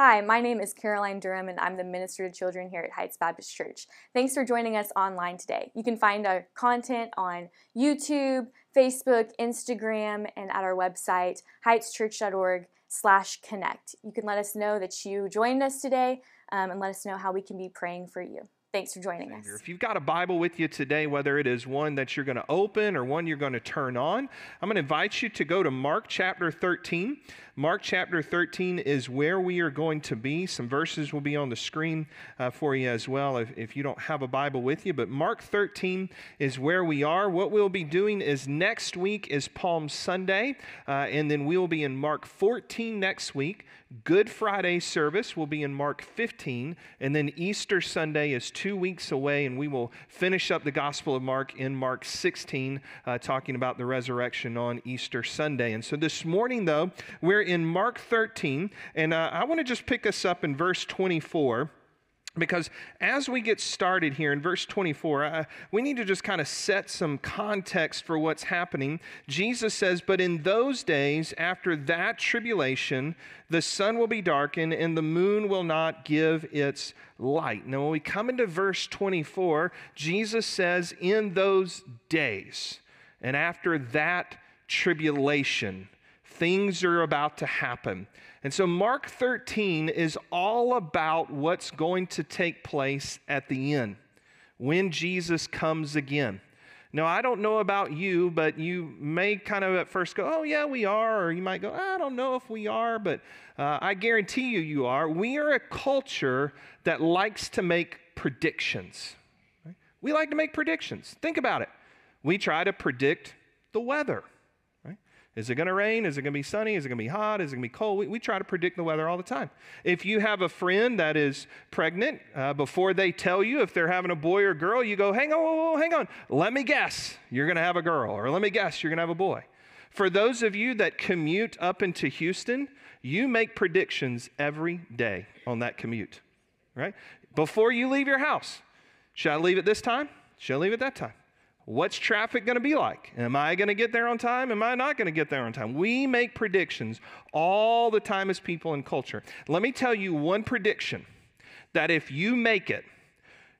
Hi, my name is Caroline Durham, and I'm the Minister to Children here at Heights Baptist Church. Thanks for joining us online today. You can find our content on YouTube, Facebook, Instagram, and at our website, heightschurch.org slash connect. You can let us know that you joined us today um, and let us know how we can be praying for you. Thanks for joining us. If you've got a Bible with you today, whether it is one that you're going to open or one you're going to turn on, I'm going to invite you to go to Mark chapter 13. Mark chapter 13 is where we are going to be. Some verses will be on the screen uh, for you as well if, if you don't have a Bible with you. But Mark 13 is where we are. What we'll be doing is next week is Palm Sunday, uh, and then we will be in Mark 14 next week. Good Friday service will be in Mark 15, and then Easter Sunday is two weeks away, and we will finish up the Gospel of Mark in Mark 16, uh, talking about the resurrection on Easter Sunday. And so this morning, though, we're in Mark 13, and uh, I want to just pick us up in verse 24. Because as we get started here in verse 24, uh, we need to just kind of set some context for what's happening. Jesus says, But in those days, after that tribulation, the sun will be darkened and the moon will not give its light. Now, when we come into verse 24, Jesus says, In those days, and after that tribulation, things are about to happen. And so, Mark 13 is all about what's going to take place at the end when Jesus comes again. Now, I don't know about you, but you may kind of at first go, oh, yeah, we are. Or you might go, I don't know if we are, but uh, I guarantee you, you are. We are a culture that likes to make predictions. Right? We like to make predictions. Think about it. We try to predict the weather. Is it going to rain? Is it going to be sunny? Is it going to be hot? Is it going to be cold? We, we, try to predict the weather all the time. If you have a friend that is pregnant, uh, before they tell you if they're having a boy or girl, you go, hang on, whoa, whoa, hang on. Let me guess, you're going to have a girl, or let me guess, you're going to have a boy. For those of you that commute up into Houston, you make predictions every day on that commute, right? Before you leave your house. Should I leave at this time? Should I leave at that time? What's traffic going to be like? Am I going to get there on time? Am I not going to get there on time? We make predictions all the time as people in culture. Let me tell you one prediction that if you make it,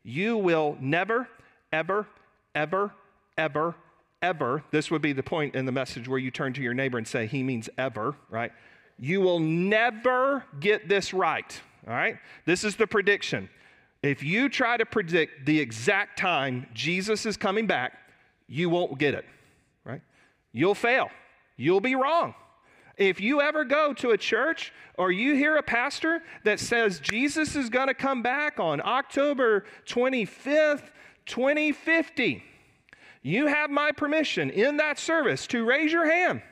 you will never, ever, ever, ever, ever, this would be the point in the message where you turn to your neighbor and say, He means ever, right? You will never get this right, all right? This is the prediction. If you try to predict the exact time Jesus is coming back, you won't get it, right? You'll fail. You'll be wrong. If you ever go to a church or you hear a pastor that says Jesus is going to come back on October 25th, 2050, you have my permission in that service to raise your hand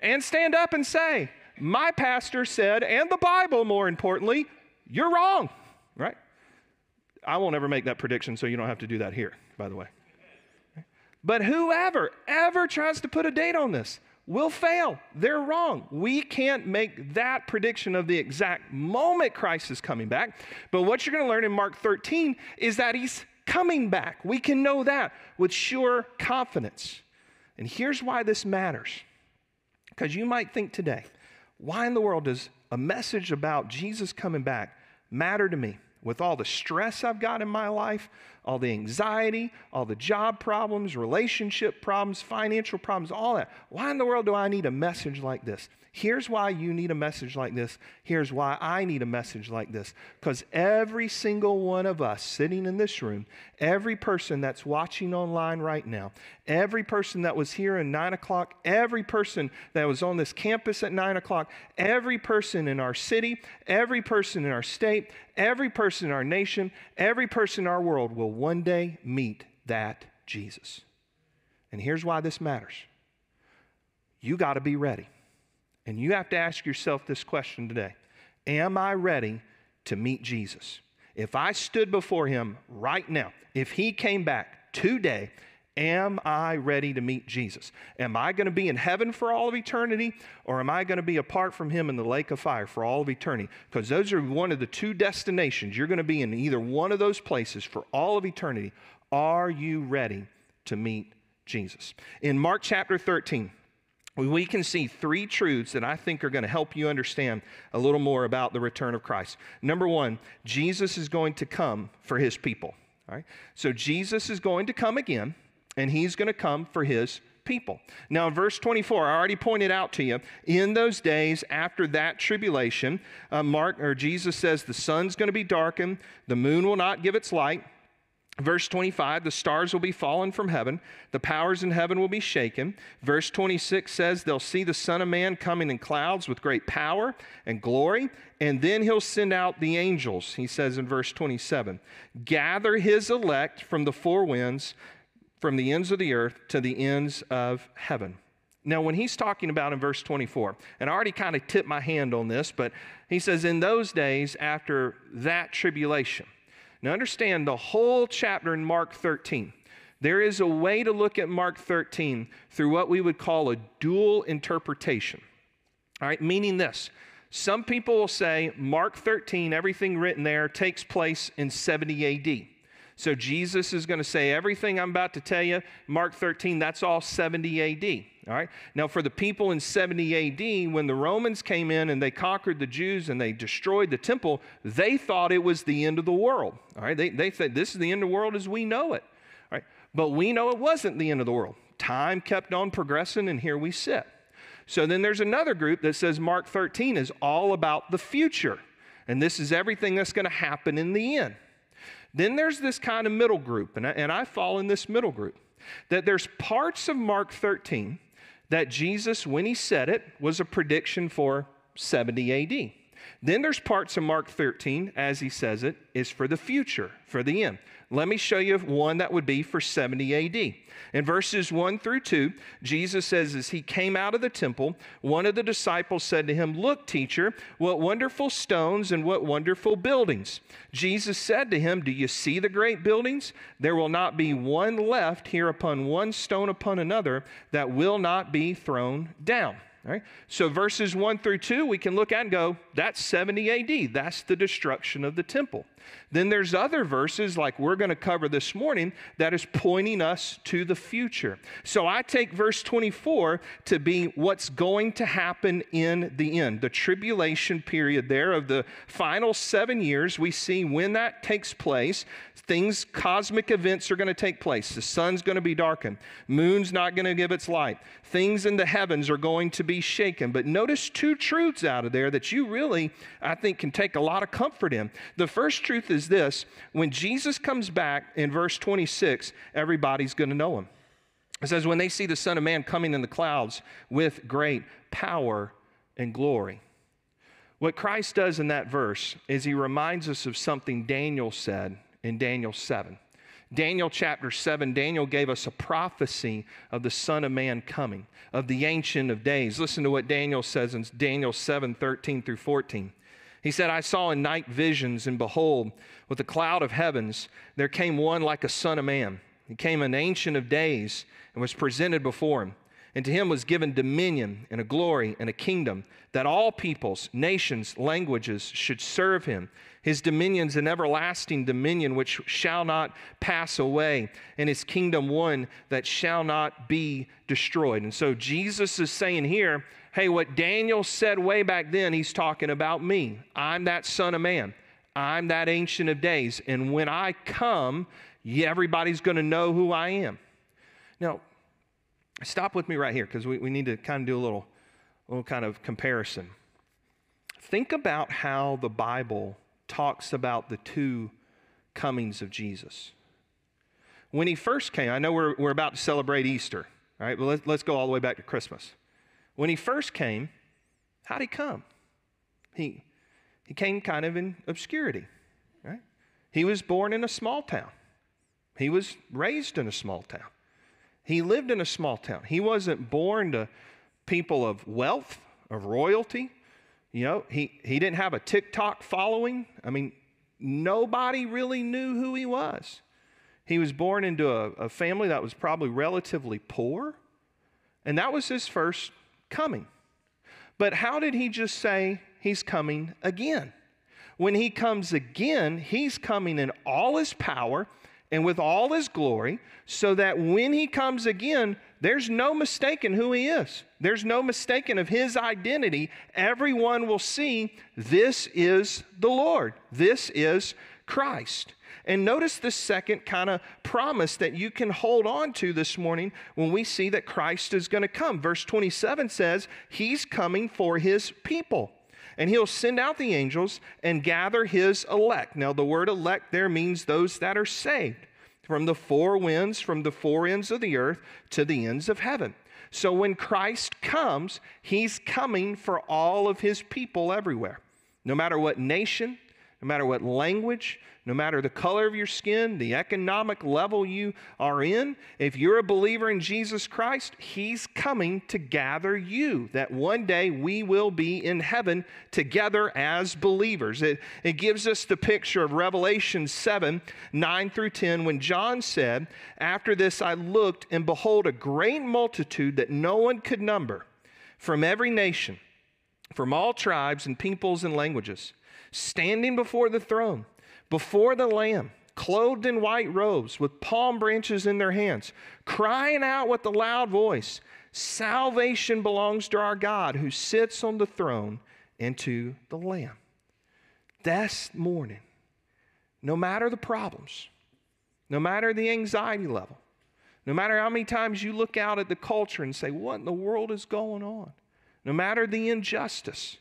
and stand up and say, My pastor said, and the Bible more importantly, you're wrong, right? I won't ever make that prediction, so you don't have to do that here, by the way. But whoever ever tries to put a date on this will fail. They're wrong. We can't make that prediction of the exact moment Christ is coming back. But what you're going to learn in Mark 13 is that he's coming back. We can know that with sure confidence. And here's why this matters. Because you might think today, why in the world does a message about Jesus coming back matter to me? With all the stress I've got in my life, all the anxiety, all the job problems, relationship problems, financial problems, all that. Why in the world do I need a message like this? Here's why you need a message like this. Here's why I need a message like this. Because every single one of us sitting in this room, every person that's watching online right now, every person that was here at 9 o'clock, every person that was on this campus at 9 o'clock, every person in our city, every person in our state, every person in our nation, every person in our world will one day meet that Jesus. And here's why this matters you got to be ready. And you have to ask yourself this question today Am I ready to meet Jesus? If I stood before him right now, if he came back today, am I ready to meet Jesus? Am I going to be in heaven for all of eternity, or am I going to be apart from him in the lake of fire for all of eternity? Because those are one of the two destinations. You're going to be in either one of those places for all of eternity. Are you ready to meet Jesus? In Mark chapter 13, we can see three truths that I think are going to help you understand a little more about the return of Christ. Number one, Jesus is going to come for his people. All right? So Jesus is going to come again, and he's going to come for his people. Now, in verse 24, I already pointed out to you, in those days after that tribulation, uh, Mark or Jesus says the sun's going to be darkened, the moon will not give its light Verse 25, the stars will be fallen from heaven, the powers in heaven will be shaken. Verse 26 says, they'll see the Son of Man coming in clouds with great power and glory, and then he'll send out the angels, he says in verse 27. Gather his elect from the four winds, from the ends of the earth to the ends of heaven. Now, when he's talking about in verse 24, and I already kind of tipped my hand on this, but he says, in those days after that tribulation, now, understand the whole chapter in Mark 13. There is a way to look at Mark 13 through what we would call a dual interpretation. All right, meaning this. Some people will say Mark 13, everything written there, takes place in 70 AD. So Jesus is going to say everything I'm about to tell you, Mark 13, that's all 70 AD. All right. Now, for the people in 70 AD, when the Romans came in and they conquered the Jews and they destroyed the temple, they thought it was the end of the world. All right. They, they said, This is the end of the world as we know it. All right. But we know it wasn't the end of the world. Time kept on progressing, and here we sit. So then there's another group that says Mark 13 is all about the future. And this is everything that's going to happen in the end. Then there's this kind of middle group, and I, and I fall in this middle group, that there's parts of Mark 13 that Jesus, when he said it, was a prediction for 70 AD. Then there's parts of Mark 13, as he says it, is for the future, for the end. Let me show you one that would be for 70 AD. In verses 1 through 2, Jesus says, As he came out of the temple, one of the disciples said to him, Look, teacher, what wonderful stones and what wonderful buildings. Jesus said to him, Do you see the great buildings? There will not be one left here upon one stone upon another that will not be thrown down. Right? So verses 1 through 2, we can look at and go, that's 70 AD. That's the destruction of the temple. Then there's other verses like we're going to cover this morning that is pointing us to the future. So I take verse 24 to be what's going to happen in the end. The tribulation period there of the final 7 years, we see when that takes place, things cosmic events are going to take place. The sun's going to be darkened. Moon's not going to give its light. Things in the heavens are going to be shaken. But notice two truths out of there that you really I think can take a lot of comfort in. The first truth truth is this when Jesus comes back in verse 26, everybody's going to know him. It says, when they see the Son of Man coming in the clouds with great power and glory. What Christ does in that verse is he reminds us of something Daniel said in Daniel 7. Daniel chapter 7, Daniel gave us a prophecy of the Son of Man coming, of the Ancient of Days. Listen to what Daniel says in Daniel 7 13 through 14. He said, I saw in night visions, and behold, with a cloud of heavens, there came one like a son of man. He came an ancient of days and was presented before him. And to him was given dominion and a glory and a kingdom that all peoples, nations, languages should serve him. His dominion's an everlasting dominion which shall not pass away, and his kingdom one that shall not be destroyed. And so Jesus is saying here, hey, what Daniel said way back then, he's talking about me. I'm that Son of Man. I'm that Ancient of Days. And when I come, everybody's going to know who I am. Now, stop with me right here because we, we need to kind of do a little, little kind of comparison. Think about how the Bible talks about the two comings of Jesus. When he first came, I know we're, we're about to celebrate Easter, right, but let's, let's go all the way back to Christmas. When he first came, how'd he come? He, he came kind of in obscurity, right? He was born in a small town. He was raised in a small town. He lived in a small town. He wasn't born to people of wealth, of royalty. You know, he, he didn't have a TikTok following. I mean, nobody really knew who he was. He was born into a, a family that was probably relatively poor, and that was his first coming. But how did he just say he's coming again? When he comes again, he's coming in all his power and with all his glory, so that when he comes again, there's no mistaking who he is. There's no mistaking of his identity. Everyone will see this is the Lord. This is Christ. And notice the second kind of promise that you can hold on to this morning when we see that Christ is going to come. Verse 27 says, He's coming for His people and he'll send out the angels and gather his elect. Now, the word elect there means those that are saved from the four winds, from the four ends of the earth to the ends of heaven. So when Christ comes, he's coming for all of his people everywhere. No matter what nation, no matter what language, no matter the color of your skin, the economic level you are in, if you're a believer in Jesus Christ, He's coming to gather you. That one day we will be in heaven together as believers. It, it gives us the picture of Revelation 7 9 through 10 when John said, After this I looked, and behold, a great multitude that no one could number from every nation, from all tribes and peoples and languages, standing before the throne before the Lamb, clothed in white robes, with palm branches in their hands, crying out with a loud voice Salvation belongs to our God who sits on the throne and to the Lamb. This morning, no matter the problems, no matter the anxiety level, no matter how many times you look out at the culture and say, What in the world is going on? No matter the injustice,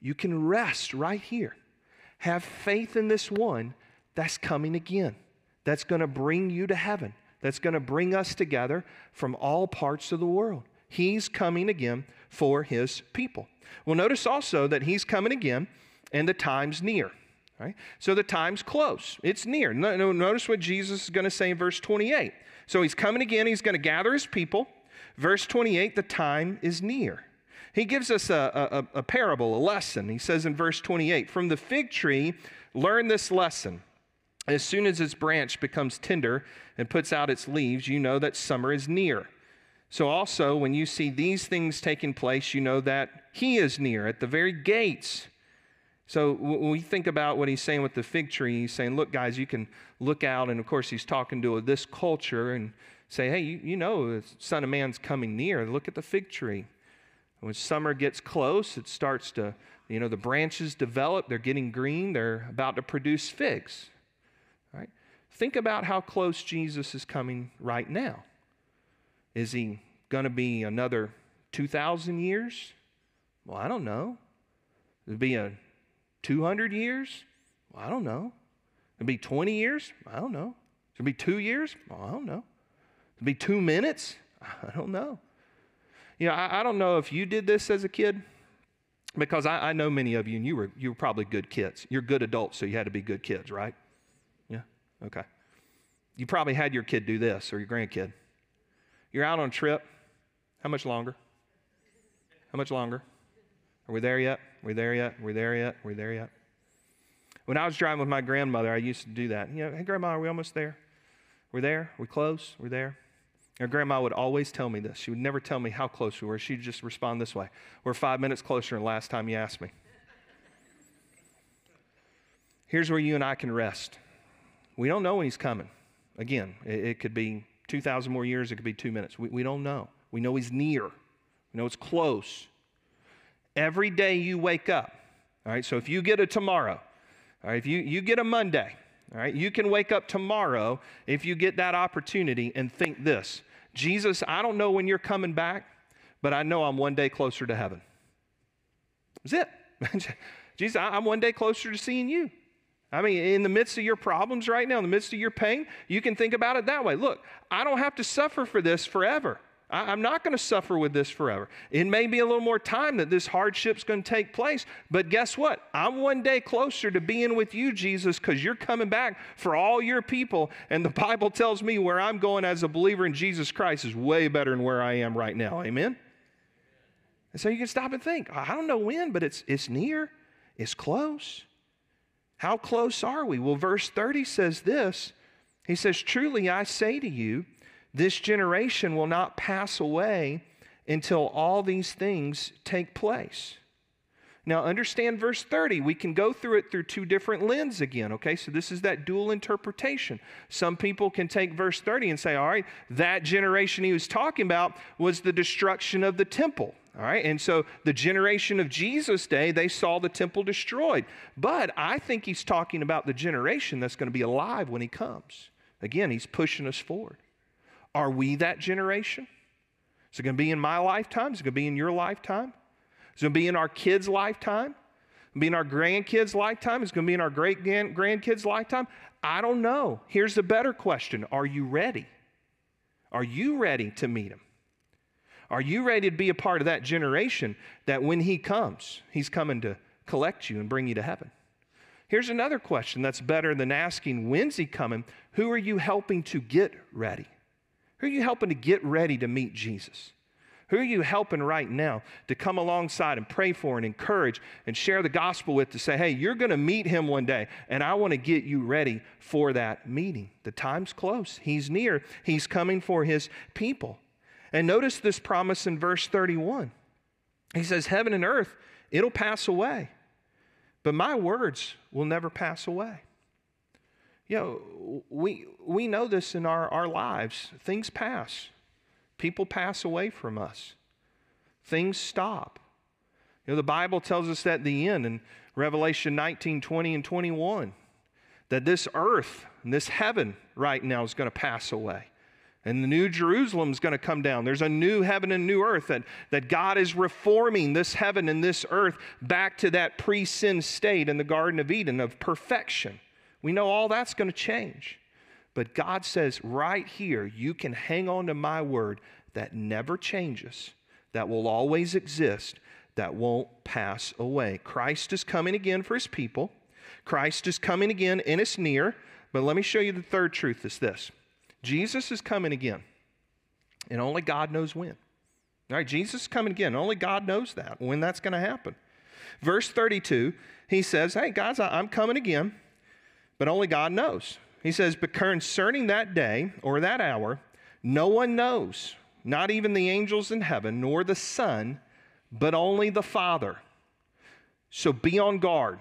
you can rest right here have faith in this one that's coming again, that's going to bring you to heaven, that's going to bring us together from all parts of the world. He's coming again for his people. Well, notice also that he's coming again and the time's near. Right? So the time's close. It's near. No, notice what Jesus is going to say in verse 28. So he's coming again. He's going to gather his people. Verse 28, the time is near. He gives us a, a, a parable, a lesson. He says in verse 28 From the fig tree, learn this lesson. As soon as its branch becomes tender and puts out its leaves, you know that summer is near. So, also, when you see these things taking place, you know that He is near at the very gates. So, when we think about what He's saying with the fig tree, He's saying, Look, guys, you can look out. And of course, He's talking to this culture and say, Hey, you, you know, the Son of Man's coming near. Look at the fig tree. When summer gets close, it starts to, you know, the branches develop, they're getting green, they're about to produce figs. Right? Think about how close Jesus is coming right now. Is he going to be another 2,000 years? Well, I don't know. It'd be a 200 years? Well, I don't know. It'd be 20 years? I don't know. It'd be two years? Well, I don't know. It'd be two minutes? I don't know. You know, I, I don't know if you did this as a kid, because I, I, know many of you, and you were, you were probably good kids. You're good adults, so you had to be good kids, right? Yeah? Okay. You probably had your kid do this or your grandkid. You're out on a trip. How much longer? How much longer? Are we there yet? Are we there yet? Are we there yet? Are we there yet? When I was driving with my grandmother, I used to do that. You know, hey, Grandma, are we almost there? We're there? Are we close? We're there? Our grandma would always tell me this. She would never tell me how close we were. She'd just respond this way We're five minutes closer than last time you asked me. Here's where you and I can rest. We don't know when he's coming. Again, it, it could be 2,000 more years, it could be two minutes. We, we don't know. We know he's near, we know it's close. Every day you wake up, all right, so if you get a tomorrow, all right, if you, you get a Monday, all right, you can wake up tomorrow if you get that opportunity and think this Jesus, I don't know when you're coming back, but I know I'm one day closer to heaven. That's it. Jesus, I'm one day closer to seeing you. I mean, in the midst of your problems right now, in the midst of your pain, you can think about it that way. Look, I don't have to suffer for this forever. I, am not going to suffer with this forever. It may be a little more time that this hardship's going to take place, but guess what? I'm one day closer to being with you, Jesus, because you're coming back for all your people. And the Bible tells me where I'm going as a believer in Jesus Christ is way better than where I am right now. Amen? And so you can stop and think, I don't know when, but it's, it's near, it's close. How close are we? Well, verse 30 says this He says, Truly I say to you, this generation will not pass away until all these things take place. Now, understand verse 30. We can go through it through two different lenses again, okay? So, this is that dual interpretation. Some people can take verse 30 and say, all right, that generation he was talking about was the destruction of the temple. All right, and so the generation of Jesus' day, they saw the temple destroyed. But I think he's talking about the generation that's going to be alive when he comes. Again, he's pushing us forward. Are we that generation? Is it going to be in my lifetime? Is it going to be in your lifetime? Is it going to be in our kids' lifetime? Be in our grandkids' lifetime? Is going to be in our great grandkids' lifetime? I don't know. Here's the better question Are you ready? Are you ready to meet him? Are you ready to be a part of that generation that when he comes, he's coming to collect you and bring you to heaven? Here's another question that's better than asking, when's he coming? Who are you helping to get ready? Who are you helping to get ready to meet Jesus? Who are you helping right now to come alongside and pray for and encourage and share the gospel with to say, hey, you're going to meet him one day, and I want to get you ready for that meeting? The time's close, he's near, he's coming for his people. And notice this promise in verse 31. He says, Heaven and earth, it'll pass away, but my words will never pass away. You know, we, we know this in our, our lives. Things pass, people pass away from us, things stop. You know, the Bible tells us that at the end in Revelation 19 20 and 21 that this earth and this heaven right now is going to pass away. And the new Jerusalem is going to come down. There's a new heaven and new earth that, that God is reforming this heaven and this earth back to that pre sin state in the Garden of Eden of perfection. We know all that's going to change. But God says, right here, you can hang on to my word that never changes, that will always exist, that won't pass away. Christ is coming again for his people. Christ is coming again and it's near. But let me show you the third truth is this Jesus is coming again, and only God knows when. All right, Jesus is coming again. Only God knows that, when that's going to happen. Verse 32, he says, Hey, guys, I'm coming again, but only God knows. He says, But concerning that day or that hour, no one knows, not even the angels in heaven, nor the Son, but only the Father. So be on guard.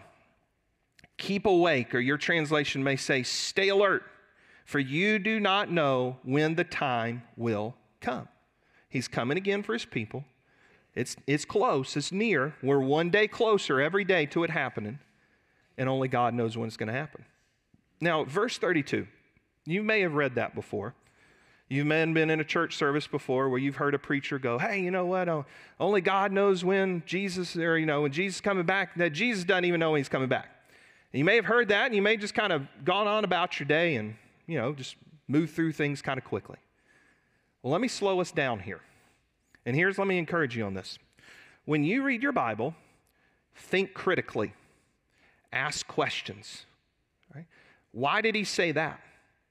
Keep awake, or your translation may say, stay alert for you do not know when the time will come. He's coming again for his people. It's, it's close, it's near. We're one day closer every day to it happening, and only God knows when it's going to happen. Now, verse 32, you may have read that before. You may have been in a church service before where you've heard a preacher go, hey, you know what? Oh, only God knows when Jesus, or, you know, when Jesus is coming back, that Jesus doesn't even know when he's coming back. And you may have heard that, and you may just kind of gone on about your day and you know, just move through things kind of quickly. Well, let me slow us down here. And here's, let me encourage you on this. When you read your Bible, think critically, ask questions. Why did he say that?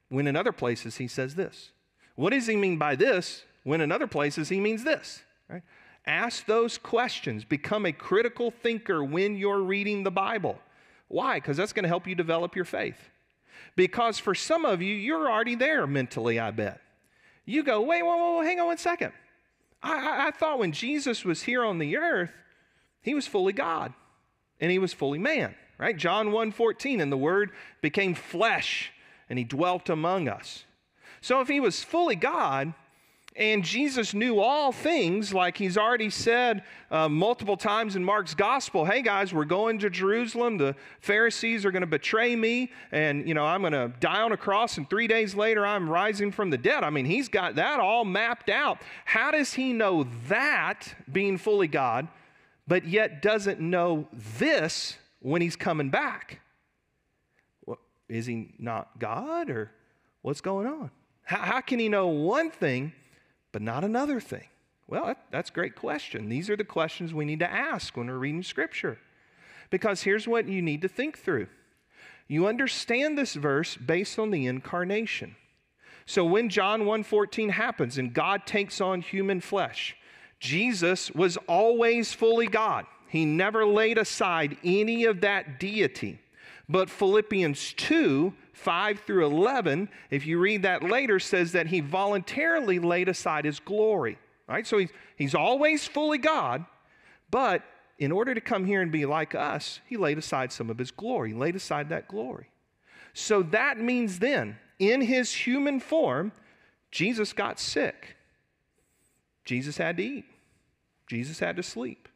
When in other places he says this. What does he mean by this when in other places he means this? Right? Ask those questions. Become a critical thinker when you're reading the Bible. Why? Because that's going to help you develop your faith. Because for some of you, you're already there mentally, I bet. You go, wait, whoa, whoa, hang on one second. I, I, I thought when Jesus was here on the earth, he was fully God and he was fully man, right? John 1:14, and the word became flesh and he dwelt among us. So if he was fully God, and Jesus knew all things, like he's already said uh, multiple times in Mark's gospel. Hey guys, we're going to Jerusalem. The Pharisees are going to betray me, and you know I'm going to die on a cross, and three days later I'm rising from the dead. I mean, he's got that all mapped out. How does he know that, being fully God, but yet doesn't know this when he's coming back? Well, is he not God, or what's going on? How, how can he know one thing? but not another thing? Well, that, that's a great question. These are the questions we need to ask when we're reading Scripture. Because here's what you need to think through you understand this verse based on the incarnation. So when John 1:14 happens and God takes on human flesh, Jesus was always fully God. He never laid aside any of that deity. But Philippians 2 5 through 11, if you read that later, says that he voluntarily laid aside his glory. Right? So he's, he's always fully God, but in order to come here and be like us, he laid aside some of his glory, he laid aside that glory. So that means then, in his human form, Jesus got sick. Jesus had to eat. Jesus had to sleep.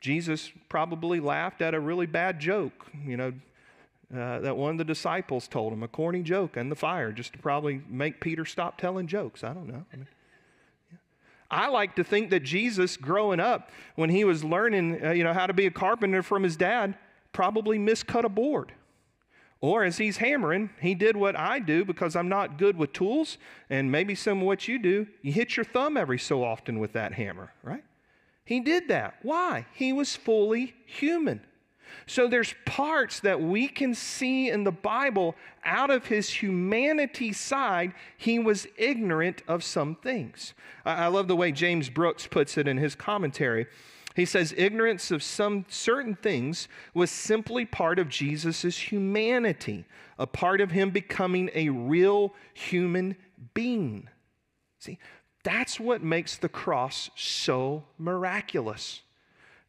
Jesus probably laughed at a really bad joke, you know, uh, that one of the disciples told him, a corny joke in the fire, just to probably make Peter stop telling jokes. I don't know. I, mean, yeah. I like to think that Jesus, growing up, when he was learning, uh, you know, how to be a carpenter from his dad, probably miscut a board. Or as he's hammering, he did what I do because I'm not good with tools, and maybe some of what you do, you hit your thumb every so often with that hammer, right? He did that. Why? He was fully human. So there's parts that we can see in the Bible out of his humanity side, he was ignorant of some things. I love the way James Brooks puts it in his commentary. He says, ignorance of some certain things was simply part of Jesus' humanity, a part of him becoming a real human being. See, that's what makes the cross so miraculous.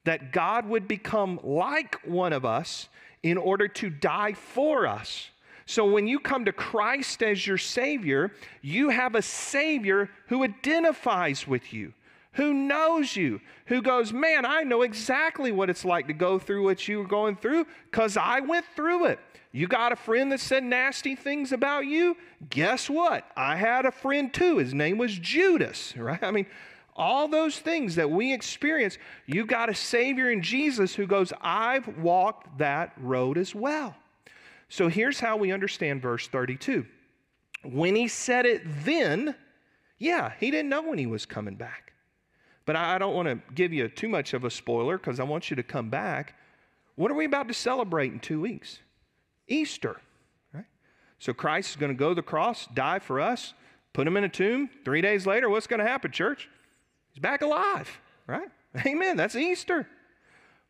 That God would become like one of us in order to die for us. So when you come to Christ as your Savior, you have a Savior who identifies with you, who knows you, who goes, Man, I know exactly what it's like to go through what you were going through because I went through it. You got a friend that said nasty things about you? Guess what? I had a friend too. His name was Judas, right? I mean, all those things that we experience, you got a Savior in Jesus who goes, I've walked that road as well. So here's how we understand verse 32. When he said it then, yeah, he didn't know when he was coming back. But I don't want to give you too much of a spoiler because I want you to come back. What are we about to celebrate in two weeks? Easter, right? So Christ is going to go to the cross, die for us, put him in a tomb. Three days later, what's going to happen, church? He's back alive, right? Amen. That's Easter.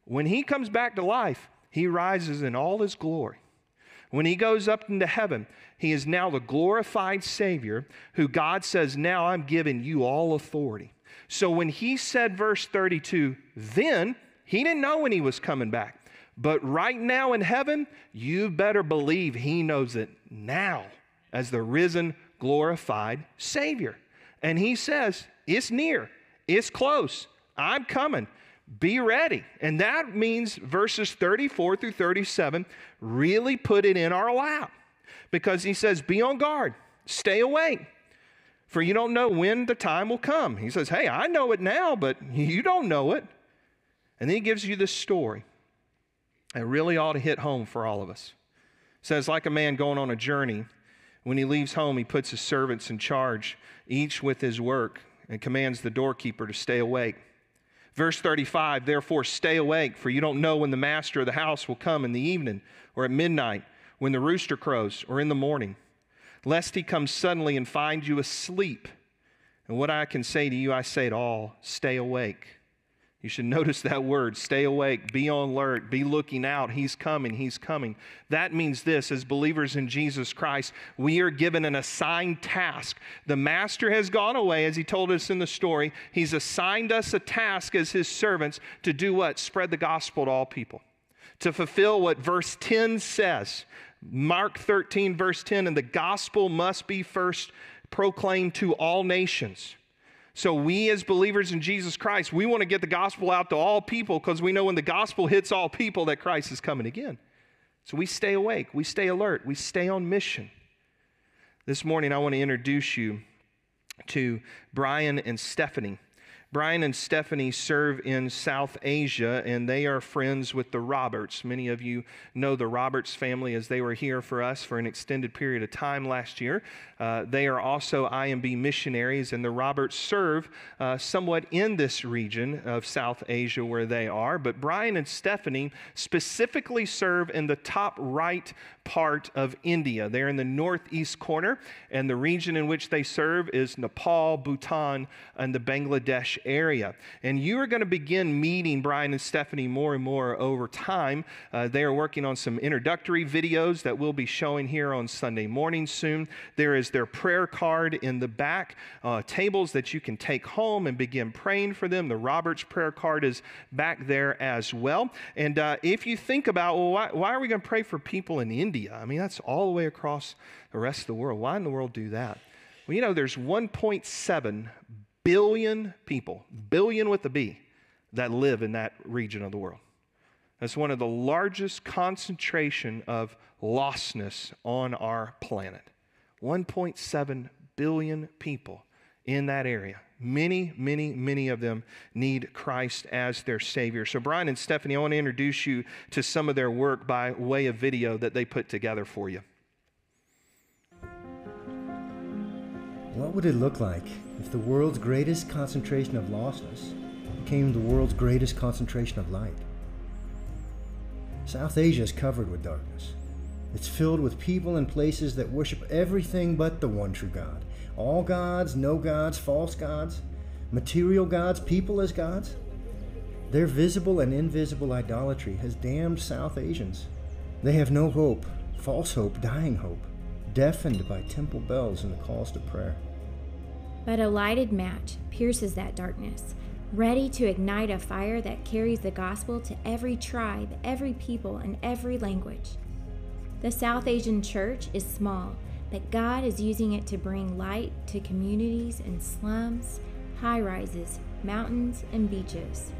When he comes back to life, he rises in all his glory. When he goes up into heaven, he is now the glorified Savior who God says, Now I'm giving you all authority. So when he said, verse 32, then he didn't know when he was coming back. But right now in heaven, you better believe he knows it now as the risen, glorified Savior. And he says, It's near, it's close, I'm coming. Be ready. And that means verses 34 through 37 really put it in our lap because he says, Be on guard, stay awake, for you don't know when the time will come. He says, Hey, I know it now, but you don't know it. And then he gives you this story it really ought to hit home for all of us. It says, like a man going on a journey, when he leaves home, he puts his servants in charge, each with his work, and commands the doorkeeper to stay awake. Verse 35 Therefore, stay awake, for you don't know when the master of the house will come in the evening, or at midnight, when the rooster crows, or in the morning, lest he come suddenly and find you asleep. And what I can say to you, I say it all stay awake. You should notice that word stay awake, be on alert, be looking out. He's coming, He's coming. That means this as believers in Jesus Christ, we are given an assigned task. The Master has gone away, as He told us in the story. He's assigned us a task as His servants to do what? Spread the gospel to all people, to fulfill what verse 10 says. Mark 13, verse 10, and the gospel must be first proclaimed to all nations. So, we as believers in Jesus Christ, we want to get the gospel out to all people because we know when the gospel hits all people that Christ is coming again. So, we stay awake, we stay alert, we stay on mission. This morning, I want to introduce you to Brian and Stephanie. Brian and Stephanie serve in South Asia, and they are friends with the Roberts. Many of you know the Roberts family as they were here for us for an extended period of time last year. Uh, they are also IMB missionaries, and the Roberts serve uh, somewhat in this region of South Asia where they are. But Brian and Stephanie specifically serve in the top right part of India. They're in the northeast corner, and the region in which they serve is Nepal, Bhutan, and the Bangladesh Area. And you are going to begin meeting Brian and Stephanie more and more over time. Uh, they are working on some introductory videos that we'll be showing here on Sunday morning soon. There is their prayer card in the back, uh, tables that you can take home and begin praying for them. The Roberts prayer card is back there as well. And uh, if you think about, well, why, why are we going to pray for people in India? I mean, that's all the way across the rest of the world. Why in the world do that? Well, you know, there's 1.7 billion people, billion with a B, that live in that region of the world. That's one of the largest concentration of lostness on our planet. 1.7 billion people in that area. Many, many, many of them need Christ as their Savior. So, Brian and Stephanie, I want to introduce you to some of their work by way of video that they put together for you. What would it look like if the world's greatest concentration of lostness became the world's greatest concentration of light? South Asia is covered with darkness. It's filled with people and places that worship everything but the one true God. All gods, no gods, false gods, material gods, people as gods. Their visible and invisible idolatry has damned South Asians. They have no hope, false hope, dying hope, deafened by temple bells and the calls to prayer. But a lighted match pierces that darkness, ready to ignite a fire that carries the gospel to every tribe, every people, and every language. The South Asian church is small, but God is using it to bring light to communities in slums, high rises, mountains, and beaches.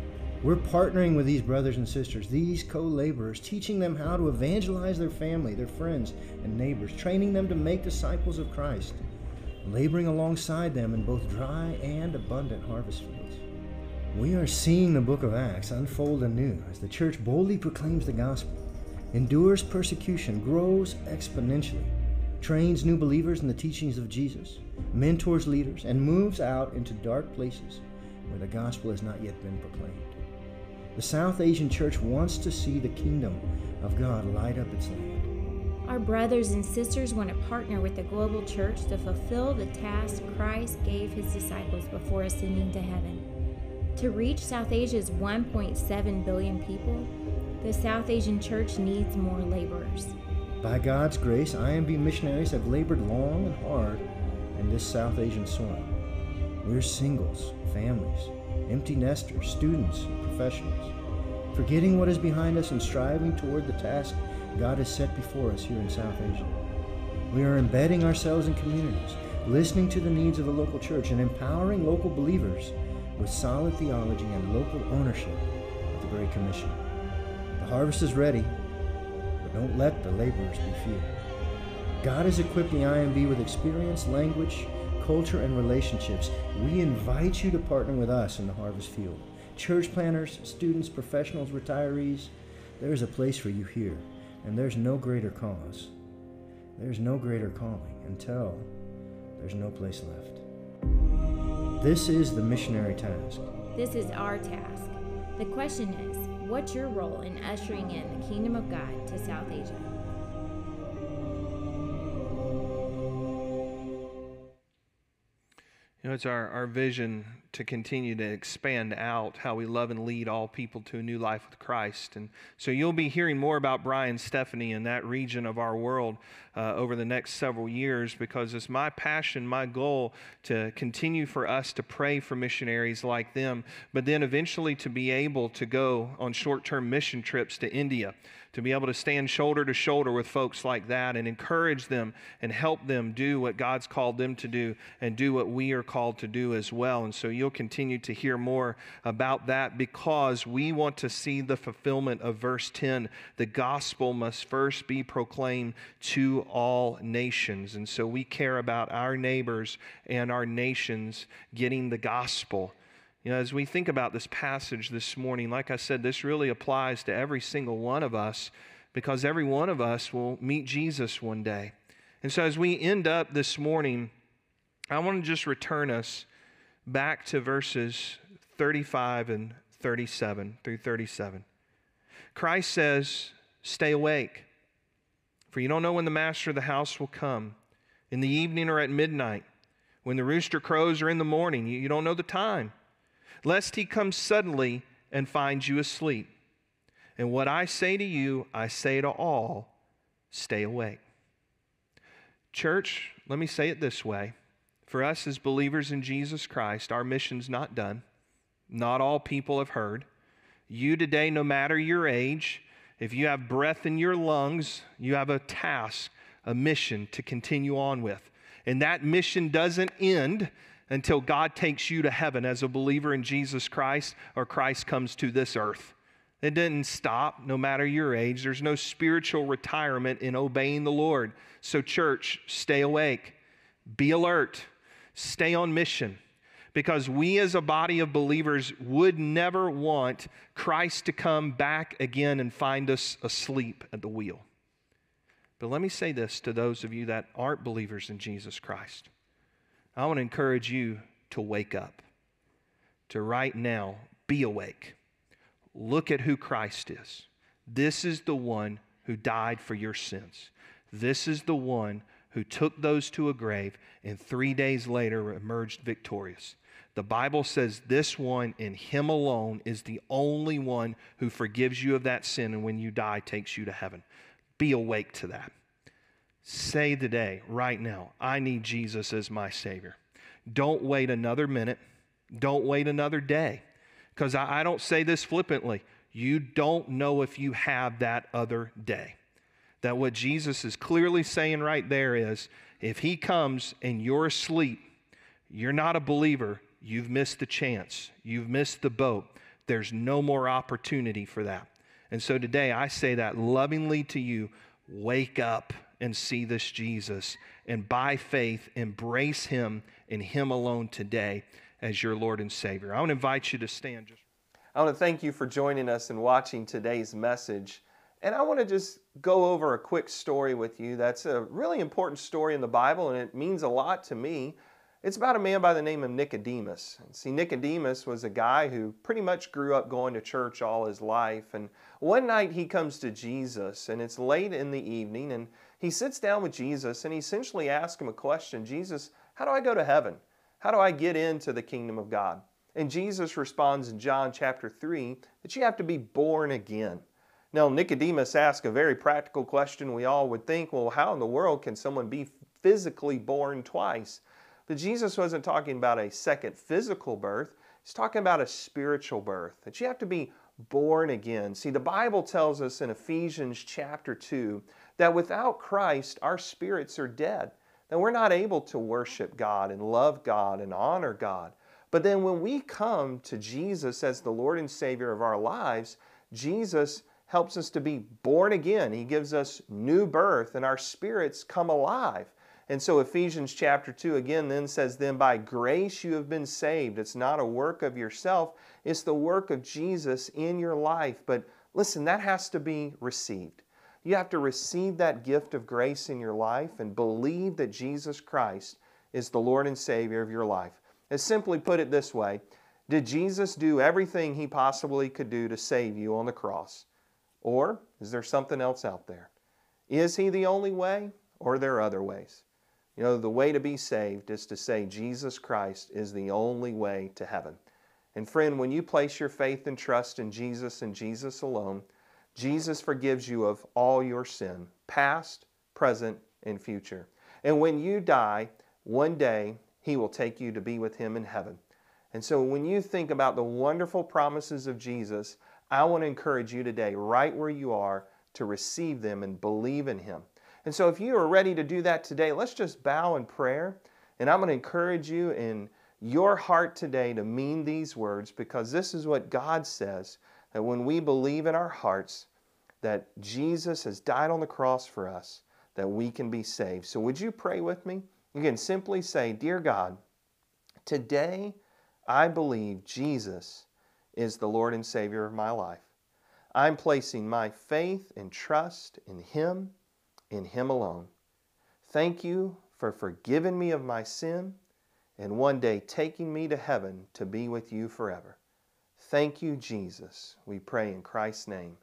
We're partnering with these brothers and sisters, these co laborers, teaching them how to evangelize their family, their friends, and neighbors, training them to make disciples of Christ, laboring alongside them in both dry and abundant harvest fields. We are seeing the book of Acts unfold anew as the church boldly proclaims the gospel endures persecution, grows exponentially, trains new believers in the teachings of Jesus, mentors leaders, and moves out into dark places where the gospel has not yet been proclaimed. The South Asian church wants to see the kingdom of God light up its land. Our brothers and sisters want to partner with the global church to fulfill the task Christ gave his disciples before ascending to heaven. To reach South Asia's 1.7 billion people, the South Asian Church needs more laborers. By God's grace, IMB missionaries have labored long and hard in this South Asian soil. We're singles, families, empty nesters, students, professionals, forgetting what is behind us and striving toward the task God has set before us here in South Asia. We are embedding ourselves in communities, listening to the needs of the local church, and empowering local believers with solid theology and local ownership of the Great Commission The harvest is ready, but don't let the laborers be few. God has equipped the IMB with experience, language, culture, and relationships. We invite you to partner with us in the harvest field. Church planters, students, professionals, retirees, there is a place for you here, and there's no greater cause. There's no greater calling until there's no place left. This is the missionary task. This is our task. The question is What's your role in ushering in the kingdom of God to South Asia? You know, it's our, our vision to continue to expand out how we love and lead all people to a new life with Christ. And so you'll be hearing more about Brian Stephanie in that region of our world uh, over the next several years because it's my passion, my goal to continue for us to pray for missionaries like them, but then eventually to be able to go on short term mission trips to India to be able to stand shoulder to shoulder with folks like that and encourage them and help them do what God's called them to do and do what we are called to do as well. And so you'll continue to hear more about that because we want to see the fulfillment of verse 10. The gospel must first be proclaimed to all nations. And so we care about our neighbors and our nations getting the gospel. You know, as we think about this passage this morning, like I said, this really applies to every single one of us because every one of us will meet Jesus one day. And so as we end up this morning, I want to just return us back to verses 35 and 37 through 37. Christ says, Stay awake, for you don't know when the master of the house will come, in the evening or at midnight, when the rooster crows or in the morning. You don't know the time. Lest he come suddenly and find you asleep. And what I say to you, I say to all stay awake. Church, let me say it this way. For us as believers in Jesus Christ, our mission's not done. Not all people have heard. You today, no matter your age, if you have breath in your lungs, you have a task, a mission to continue on with. And that mission doesn't end until God takes you to heaven as a believer in Jesus Christ or Christ comes to this earth. It didn't stop no matter your age. There's no spiritual retirement in obeying the Lord. So, church, stay awake, be alert, stay on mission. Because we as a body of believers would never want Christ to come back again and find us asleep at the wheel. But let me say this to those of you that aren't believers in Jesus Christ. I want to encourage you to wake up, to right now be awake. Look at who Christ is. This is the one who died for your sins. This is the one who took those to a grave and three days later emerged victorious. The Bible says this one and Him alone is the only one who forgives you of that sin and when you die takes you to heaven. Be awake to that. Say today, right now, I need Jesus as my Savior. Don't wait another minute. Don't wait another day. Because I, I, don't say this flippantly. You don't know if you have that other day. That what Jesus is clearly saying right there is if He comes and you're asleep, you're not a believer, you've missed the chance, you've missed the boat. There's no more opportunity for that. And so today I say that lovingly to you wake up and see this Jesus. And by faith, embrace him and him alone today as your Lord and Savior. I want to invite you to stand. Just I want to thank you for joining us and watching today's message. And I want to just go over a quick story with you that's a really important story in the Bible, and it means a lot to me. It's about a man by the name of Nicodemus. See, Nicodemus was a guy who pretty much grew up going to church all his life. And one night he comes to Jesus, and it's late in the evening, and he sits down with Jesus and he essentially asks him a question Jesus, how do I go to heaven? How do I get into the kingdom of God? And Jesus responds in John chapter 3 that you have to be born again. Now, Nicodemus asks a very practical question. We all would think, well, how in the world can someone be physically born twice? But Jesus wasn't talking about a second physical birth, he's talking about a spiritual birth, that you have to be born again. See, the Bible tells us in Ephesians chapter 2 that without Christ, our spirits are dead, that we're not able to worship God and love God and honor God. But then when we come to Jesus as the Lord and Savior of our lives, Jesus helps us to be born again. He gives us new birth and our spirits come alive. And so Ephesians chapter 2 again then says, Then by grace you have been saved. It's not a work of yourself, it's the work of Jesus in your life. But listen, that has to be received. You have to receive that gift of grace in your life and believe that Jesus Christ is the Lord and Savior of your life. And simply put it this way Did Jesus do everything he possibly could do to save you on the cross? Or is there something else out there? Is he the only way, or are there other ways? You know, the way to be saved is to say Jesus Christ is the only way to heaven. And friend, when you place your faith and trust in Jesus and Jesus alone, Jesus forgives you of all your sin, past, present, and future. And when you die, one day He will take you to be with Him in heaven. And so when you think about the wonderful promises of Jesus, I want to encourage you today, right where you are, to receive them and believe in Him. And so, if you are ready to do that today, let's just bow in prayer. And I'm going to encourage you in your heart today to mean these words because this is what God says that when we believe in our hearts that Jesus has died on the cross for us, that we can be saved. So, would you pray with me? You can simply say, Dear God, today I believe Jesus is the Lord and Savior of my life. I'm placing my faith and trust in Him in Him alone. Thank you for forgiving me of my sin and one day taking me to heaven to be with you forever. Thank you, Jesus. We pray in Christ's name.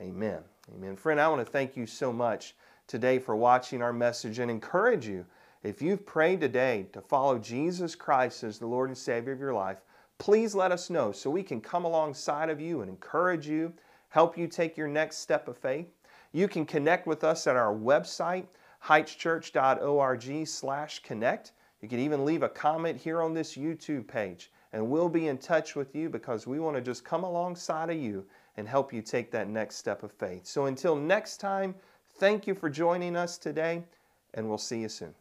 Amen. Amen. Friend, I want to thank you so much today for watching our message and encourage you. If you've prayed today to follow Jesus Christ as the Lord and Savior of your life, please let us know so we can come alongside of you and encourage you, help you take your next step of faith. You can connect with us at our website, heightschurch.org slash connect. You can even leave a comment here on this YouTube page, and we'll be in touch with you because we want to just come alongside of you and help you take that next step of faith. So until next time, thank you for joining us today, and we'll see you soon.